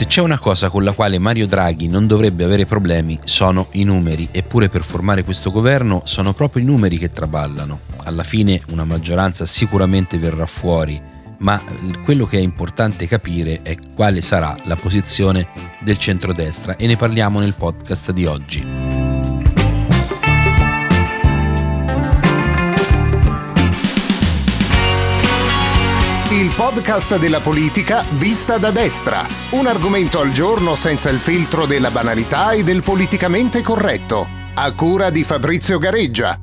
Se c'è una cosa con la quale Mario Draghi non dovrebbe avere problemi sono i numeri, eppure per formare questo governo sono proprio i numeri che traballano. Alla fine una maggioranza sicuramente verrà fuori, ma quello che è importante capire è quale sarà la posizione del centrodestra e ne parliamo nel podcast di oggi. Podcast della politica vista da destra. Un argomento al giorno senza il filtro della banalità e del politicamente corretto. A cura di Fabrizio Gareggia.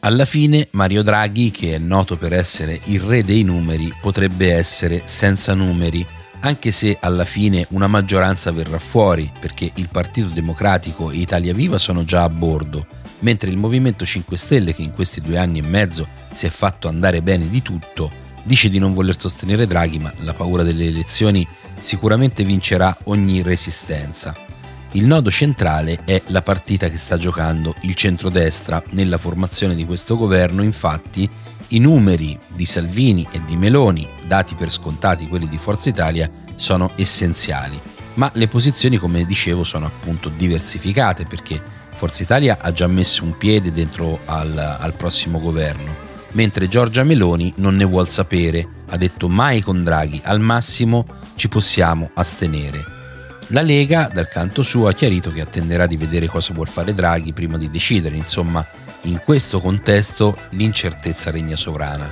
Alla fine Mario Draghi, che è noto per essere il re dei numeri, potrebbe essere senza numeri, anche se alla fine una maggioranza verrà fuori, perché il Partito Democratico e Italia Viva sono già a bordo, mentre il Movimento 5 Stelle, che in questi due anni e mezzo si è fatto andare bene di tutto, dice di non voler sostenere Draghi, ma la paura delle elezioni sicuramente vincerà ogni resistenza. Il nodo centrale è la partita che sta giocando il centrodestra. Nella formazione di questo governo, infatti i numeri di Salvini e di Meloni, dati per scontati quelli di Forza Italia, sono essenziali, ma le posizioni come dicevo sono appunto diversificate perché Forza Italia ha già messo un piede dentro al, al prossimo governo mentre Giorgia Meloni non ne vuol sapere, ha detto mai con Draghi, al massimo ci possiamo astenere. La Lega, dal canto suo, ha chiarito che attenderà di vedere cosa vuol fare Draghi prima di decidere, insomma, in questo contesto l'incertezza regna sovrana.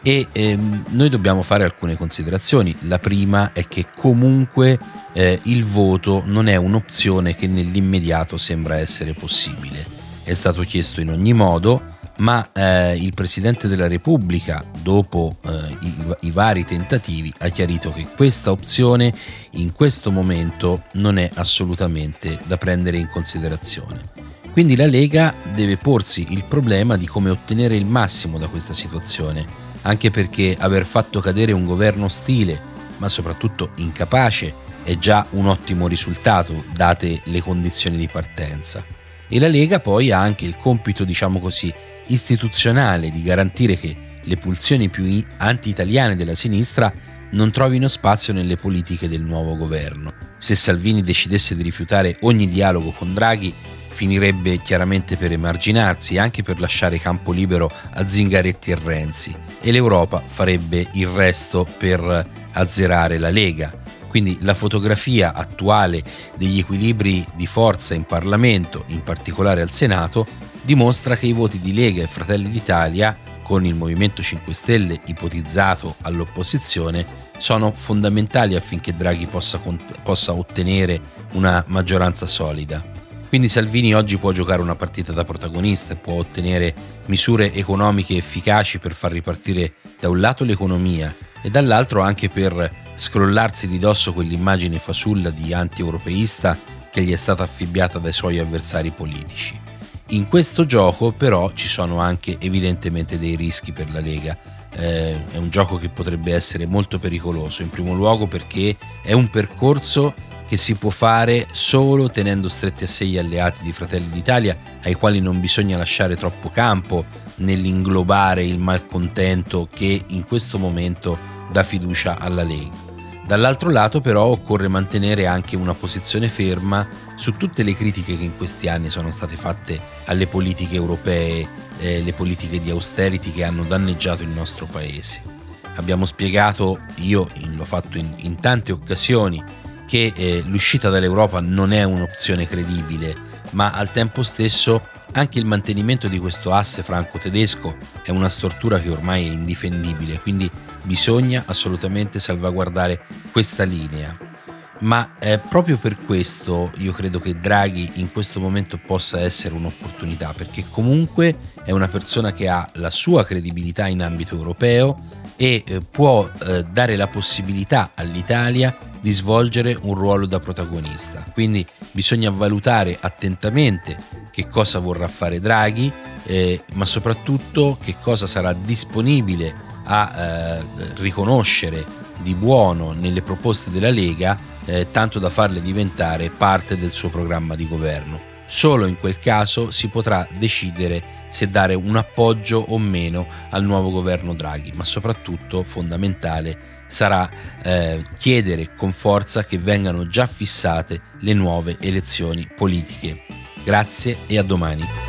E ehm, noi dobbiamo fare alcune considerazioni. La prima è che comunque eh, il voto non è un'opzione che nell'immediato sembra essere possibile. È stato chiesto in ogni modo, ma eh, il Presidente della Repubblica, dopo eh, i, i, vari tentativi, ha chiarito che questa opzione in questo momento non è assolutamente da prendere in considerazione. Quindi la Lega deve porsi il problema di come ottenere il massimo da questa situazione, anche perché aver fatto cadere un governo ostile, ma soprattutto incapace, è già un ottimo risultato, date le condizioni di partenza. E la Lega poi ha anche il compito, diciamo così, istituzionale di garantire che le pulsioni più anti-italiane della sinistra non trovino spazio nelle politiche del nuovo governo. Se Salvini decidesse di rifiutare ogni dialogo con Draghi, finirebbe chiaramente per emarginarsi, anche per lasciare campo libero a Zingaretti e Renzi, e l'Europa farebbe il resto per azzerare la Lega. Quindi la fotografia attuale degli equilibri di forza in Parlamento, in particolare al Senato, dimostra che i voti di Lega e Fratelli d'Italia, con il Movimento 5 Stelle ipotizzato all'opposizione, sono fondamentali affinché Draghi possa, possa ottenere una maggioranza solida. Quindi Salvini oggi può giocare una partita da protagonista può ottenere misure economiche efficaci per far ripartire da un lato l'economia e dall'altro anche per scrollarsi di dosso quell'immagine fasulla di anti-europeista che gli è stata affibbiata dai suoi avversari politici. In questo gioco però ci sono anche evidentemente dei rischi per la Lega. Eh, è un gioco che potrebbe essere molto pericoloso, in primo luogo perché è un percorso che si può fare solo tenendo stretti a sé gli alleati di Fratelli d'Italia, ai quali non bisogna lasciare troppo campo nell'inglobare il malcontento che in questo momento dà fiducia alla Lega. Dall'altro lato però occorre mantenere anche una posizione ferma su tutte le critiche che in questi anni sono state fatte alle politiche europee, eh, le politiche di austerity che hanno danneggiato il nostro paese. Abbiamo spiegato, io l'ho fatto in, in tante occasioni, che eh, l'uscita dall'Europa non è un'opzione credibile, ma al tempo stesso anche il mantenimento di questo asse franco-tedesco è una stortura che ormai è indifendibile, quindi bisogna assolutamente salvaguardare questa linea. Ma eh, proprio per questo io credo che Draghi in questo momento possa essere un'opportunità, perché comunque è una persona che ha la sua credibilità in ambito europeo e eh, può eh, dare la possibilità all'Italia di svolgere un ruolo da protagonista. Quindi bisogna valutare attentamente che cosa vorrà fare Draghi, eh, ma soprattutto che cosa sarà disponibile a eh, riconoscere di buono nelle proposte della Lega, eh, tanto da farle diventare parte del suo programma di governo. Solo in quel caso si potrà decidere se dare un appoggio o meno al nuovo governo Draghi, ma soprattutto fondamentale sarà eh, chiedere con forza che vengano già fissate le nuove elezioni politiche. Grazie e a domani.